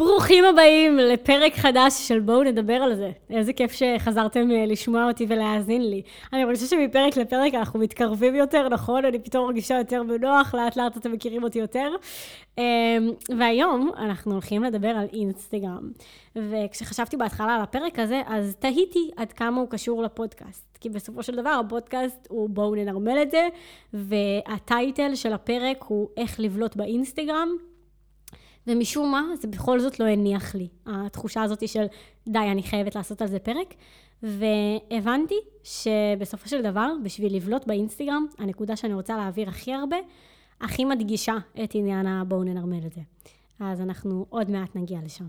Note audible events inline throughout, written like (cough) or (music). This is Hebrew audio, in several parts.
ברוכים הבאים לפרק חדש של בואו נדבר על זה. איזה כיף שחזרתם אה, לשמוע אותי ולהאזין לי. אני חושבת שמפרק לפרק אנחנו מתקרבים יותר, נכון? אני פתאום מרגישה יותר בנוח, לאט לאט אתם מכירים אותי יותר. אמ, והיום אנחנו הולכים לדבר על אינסטגרם. וכשחשבתי בהתחלה על הפרק הזה, אז תהיתי עד כמה הוא קשור לפודקאסט. כי בסופו של דבר הפודקאסט הוא בואו ננרמל את זה, והטייטל של הפרק הוא איך לבלוט באינסטגרם. ומשום מה, זה בכל זאת לא הניח לי, התחושה הזאת של די, אני חייבת לעשות על זה פרק. והבנתי שבסופו של דבר, בשביל לבלוט באינסטגרם, הנקודה שאני רוצה להעביר הכי הרבה, הכי מדגישה את עניין הבואו ננרמל את זה. אז אנחנו עוד מעט נגיע לשם.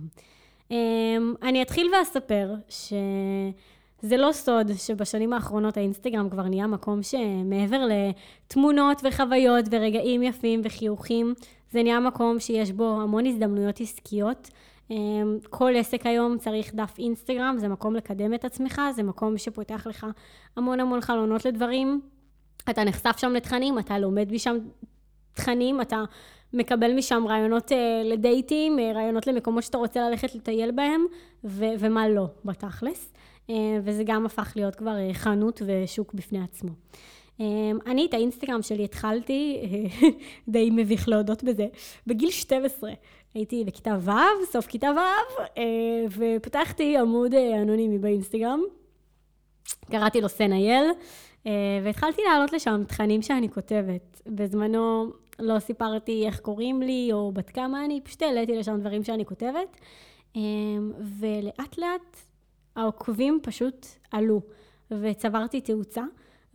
אמ, אני אתחיל ואספר שזה לא סוד שבשנים האחרונות האינסטגרם כבר נהיה מקום שמעבר לתמונות וחוויות ורגעים יפים וחיוכים, זה נהיה מקום שיש בו המון הזדמנויות עסקיות. אמ, כל עסק היום צריך דף אינסטגרם, זה מקום לקדם את עצמך, זה מקום שפותח לך המון המון חלונות לדברים. אתה נחשף שם לתכנים, אתה לומד משם תכנים, אתה מקבל משם רעיונות אה, לדייטים, אה, רעיונות למקומות שאתה רוצה ללכת לטייל בהם, ו- ומה לא, בתכלס. אה, וזה גם הפך להיות כבר חנות ושוק בפני עצמו. אמ, אני את האינסטגרם שלי התחלתי, (laughs) די מביך להודות בזה, בגיל 12. הייתי בכיתה ו', סוף כיתה ו', אה, ופתחתי עמוד אה, אנונימי באינסטגרם. קראתי לו סנאייל, אה, והתחלתי להעלות לשם תכנים שאני כותבת. בזמנו לא סיפרתי איך קוראים לי או בת כמה אני, פשוט העליתי לשם דברים שאני כותבת. ולאט לאט העוקבים פשוט עלו, וצברתי תאוצה.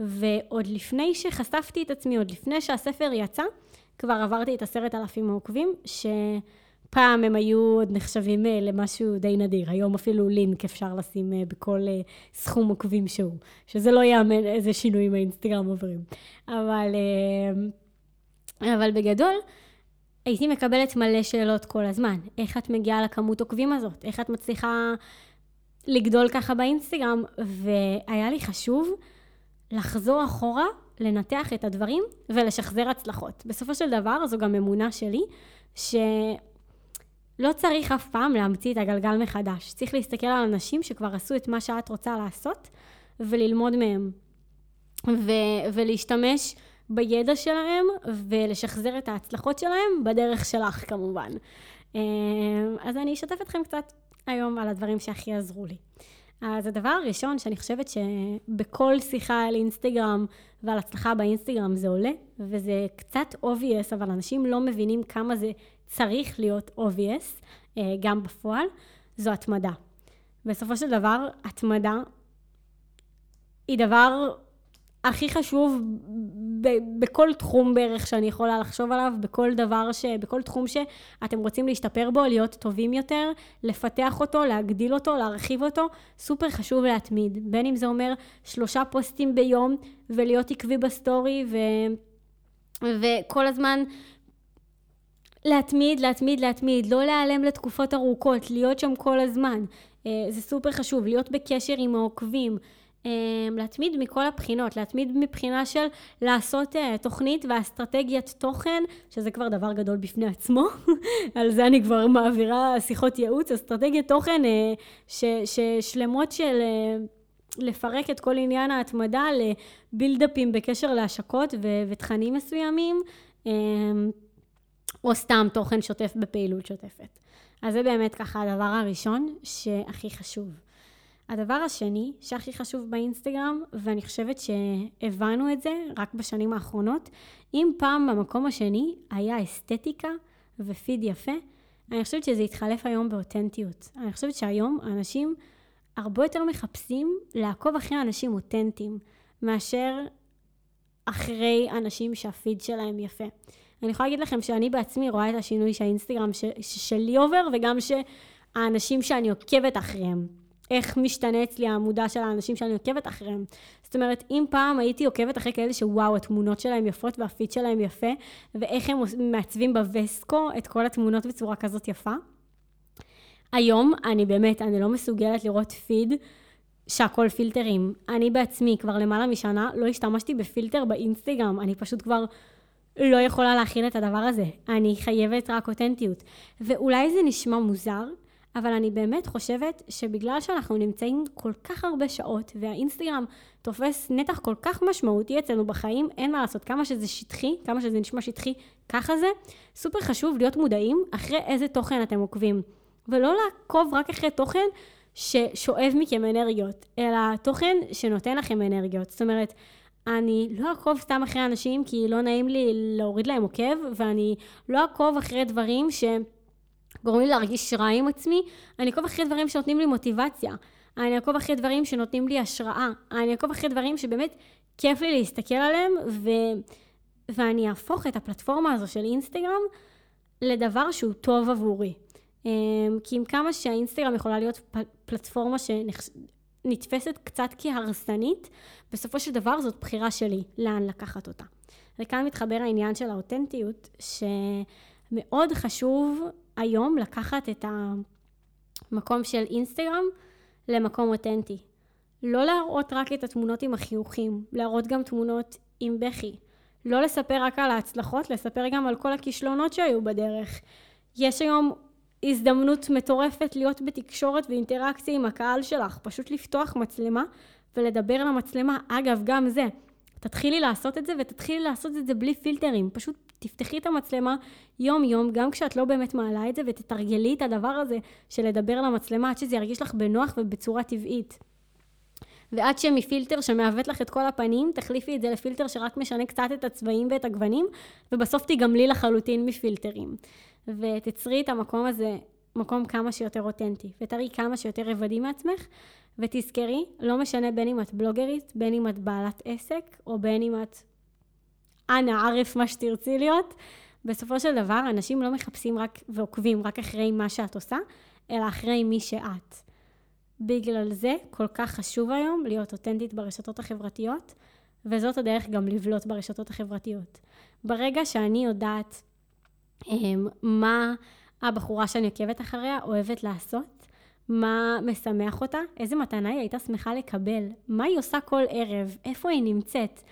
ועוד לפני שחשפתי את עצמי, עוד לפני שהספר יצא, כבר עברתי את עשרת אלפים העוקבים, שפעם הם היו עוד נחשבים אה, למשהו די נדיר. היום אפילו לינק אפשר לשים אה, בכל אה, סכום עוקבים שהוא, שזה לא יאמן איזה שינויים האינסטגרם עוברים. אבל, אבל בגדול, הייתי מקבלת מלא שאלות כל הזמן. איך את מגיעה לכמות עוקבים הזאת? איך את מצליחה לגדול ככה באינסטגרם? והיה לי חשוב לחזור אחורה, לנתח את הדברים ולשחזר הצלחות. בסופו של דבר, זו גם אמונה שלי, שלא צריך אף פעם להמציא את הגלגל מחדש. צריך להסתכל על אנשים שכבר עשו את מה שאת רוצה לעשות וללמוד מהם. ו- ולהשתמש בידע שלהם ולשחזר את ההצלחות שלהם בדרך שלך כמובן. אה, אז אני אשתף אתכם קצת היום על הדברים שהכי עזרו לי. אז הדבר הראשון שאני חושבת שבכל שיחה על אינסטגרם ועל הצלחה באינסטגרם זה עולה, וזה קצת obvious, אבל אנשים לא מבינים כמה זה צריך להיות obvious, אה, גם בפועל, זו התמדה. בסופו של דבר, התמדה היא דבר הכי חשוב ב- בכל תחום בערך שאני יכולה לחשוב עליו, בכל דבר ש... בכל תחום שאתם רוצים להשתפר בו, להיות טובים יותר, לפתח אותו, להגדיל אותו, להרחיב אותו, סופר חשוב להתמיד. בין אם זה אומר שלושה פוסטים ביום ולהיות עקבי בסטורי ו... וכל הזמן להתמיד, להתמיד, להתמיד, לא להיעלם לתקופות ארוכות, להיות שם כל הזמן. אה, זה סופר חשוב, להיות בקשר עם העוקבים. אמ, להתמיד מכל הבחינות, להתמיד מבחינה של לעשות אה, תוכנית ואסטרטגיית תוכן, שזה כבר דבר גדול בפני עצמו, (laughs) על זה אני כבר מעבירה שיחות ייעוץ, אסטרטגיית תוכן uh, ש, ששלמות של uh, לפרק את כל עניין ההתמדה לבילדאפים בקשר להשקות ו- ותכנים מסוימים, um, או סתם תוכן שוטף בפעילות שוטפת. אז זה באמת ככה הדבר הראשון שהכי חשוב. הדבר השני שהכי חשוב באינסטגרם, ואני חושבת שהבנו את זה רק בשנים האחרונות, אם פעם במקום השני היה אסתטיקה ופיד יפה, אני חושבת שזה התחלף היום באותנטיות. אני חושבת שהיום אנשים הרבה יותר מחפשים לעקוב אחרי אנשים אותנטיים, מאשר אחרי אנשים שהפיד שלהם יפה. אני יכולה להגיד לכם שאני בעצמי רואה את השינוי שהאינסטגרם ש- שלי עובר, וגם שהאנשים שאני עוקבת אחריהם. איך משתנה אצלי העמודה של האנשים שאני עוקבת אחריהם. זאת אומרת, אם פעם הייתי עוקבת אחרי כאלה שוואו, התמונות שלהם יפות והפיד שלהם יפה, ואיך הם מעצבים בווסקו את כל התמונות בצורה כזאת יפה, היום אני באמת, אני לא מסוגלת לראות פיד שהכל פילטרים. אני בעצמי כבר למעלה משנה לא השתמשתי בפילטר באינסטגרם, אני פשוט כבר לא יכולה להכיל את הדבר הזה. אני חייבת רק אותנטיות. ואולי זה נשמע מוזר, אבל אני באמת חושבת שבגלל שאנחנו נמצאים כל כך הרבה שעות, והאינסטגרם תופס נתח כל כך משמעותי אצלנו בחיים, אין מה לעשות, כמה שזה שטחי, כמה שזה נשמע שטחי, ככה זה, סופר חשוב להיות מודעים אחרי איזה תוכן אתם עוקבים. ולא לעקוב רק אחרי תוכן ששואב מכם אנרגיות, אלא תוכן שנותן לכם אנרגיות. זאת אומרת, אני לא אעקוב סתם אחרי אנשים כי לא נעים לי להוריד להם עוקב, ואני לא אעקוב אחרי דברים שגורמים לי להרגיש רע עם עצמי, אני אעקוב אחרי דברים שנותנים לי מוטיבציה. אני אעקוב אחרי דברים שנותנים לי השראה. אני אעקוב אחרי דברים שבאמת כיף לי להסתכל עליהם, ו... ואני אהפוך את הפלטפורמה הזו של אינסטגרם לדבר שהוא טוב עבורי. אמ, כי עם כמה שהאינסטגרם יכולה להיות פלטפורמה שנתפסת קצת כהרסנית, בסופו של דבר זאת בחירה שלי לאן לקחת אותה. וכאן מתחבר העניין של האותנטיות, שמאוד חשוב היום לקחת את המקום של אינסטגרם למקום אותנטי. לא להראות רק את התמונות עם החיוכים, להראות גם תמונות עם בכי. לא לספר רק על ההצלחות, לספר גם על כל הכישלונות שהיו בדרך. יש היום הזדמנות מטורפת להיות בתקשורת ואינטראקציה עם הקהל שלך. פשוט לפתוח מצלמה ולדבר למצלמה. אגב, גם זה. תתחילי לעשות את זה ותתחילי לעשות את זה בלי פילטרים. פשוט תפתחי את המצלמה יום-יום, גם כשאת לא באמת מעלה את זה, ותתרגלי את הדבר הזה של לדבר למצלמה עד שזה ירגיש לך בנוח ובצורה טבעית. ועד שמפילטר שמעוות לך את כל הפנים, תחליפי את זה לפילטר שרק משנה קצת את הצבעים ואת הגוונים, ובסוף תיגמלי לחלוטין מפילטרים. ותצרי את המקום הזה, מקום כמה שיותר אותנטי, ותראי כמה שיותר רבדים מעצמך, ותזכרי, לא משנה בין אם את בלוגרית, בין אם את בעלת עסק, או בין אם את אנא ערף מה שתרצי להיות, בסופו של דבר אנשים לא מחפשים רק ועוקבים רק אחרי מה שאת עושה, אלא אחרי מי שאת. בגלל זה כל כך חשוב היום להיות אותנטית ברשתות החברתיות, וזאת הדרך גם לבלוט ברשתות החברתיות. ברגע שאני יודעת אמ, מה הבחורה שאני עוקבת אחריה אוהבת לעשות, מה משמח אותה, איזה מתנה היא הייתה שמחה לקבל, מה היא עושה כל ערב, איפה היא נמצאת.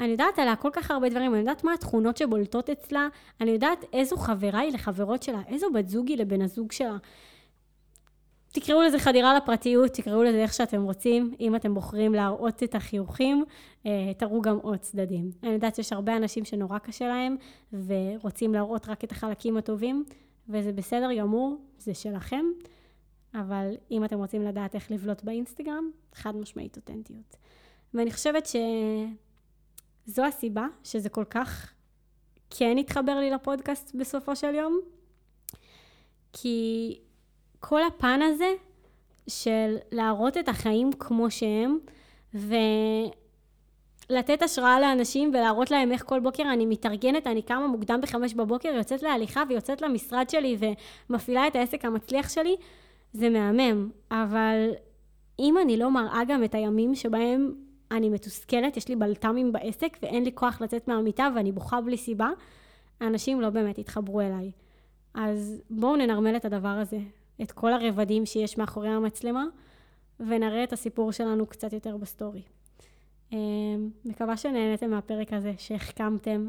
אני יודעת עליה כל כך הרבה דברים, אני יודעת מה התכונות שבולטות אצלה, אני יודעת איזו חברה היא לחברות שלה, איזו בת זוג היא לבן הזוג שלה. תקראו לזה חדירה לפרטיות, תקראו לזה איך שאתם רוצים. אם אתם בוחרים להראות את החיוכים, אה, תראו גם עוד צדדים. אני יודעת שיש הרבה אנשים שנורא קשה להם, ורוצים להראות רק את החלקים הטובים, וזה בסדר גמור, זה שלכם. אבל אם אתם רוצים לדעת איך לבלוט באינסטגרם, חד משמעית אותנטיות. ואני חושבת שזו הסיבה שזה כל כך כן התחבר לי לפודקאסט בסופו של יום. כי כל הפן הזה של להראות את החיים כמו שהם, ולתת השראה לאנשים ולהראות להם איך כל בוקר אני מתארגנת, אני קמה מוקדם בחמש בבוקר, יוצאת להליכה ויוצאת למשרד שלי ומפעילה את העסק המצליח שלי, זה מהמם. אבל אם אני לא מראה גם את הימים שבהם אני מתוסכלת, יש לי בלת"מים בעסק ואין לי כוח לצאת מהמיטה ואני בוכה בלי סיבה, האנשים לא באמת יתחברו אליי. אז בואו ננרמל את הדבר הזה. את כל הרבדים שיש מאחורי המצלמה, ונראה את הסיפור שלנו קצת יותר בסטורי. אמ, מקווה שנהניתם מהפרק הזה, שהחכמתם,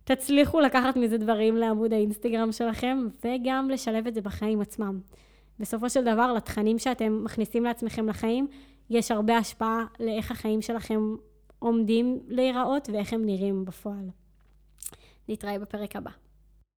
שתצליחו לקחת מזה דברים לעמוד האינסטגרם שלכם, וגם לשלב את זה בחיים עצמם. בסופו של דבר, לתכנים שאתם מכניסים לעצמכם לחיים, יש הרבה השפעה לאיך החיים שלכם עומדים להיראות ואיך הם נראים בפועל. נתראה בפרק הבא.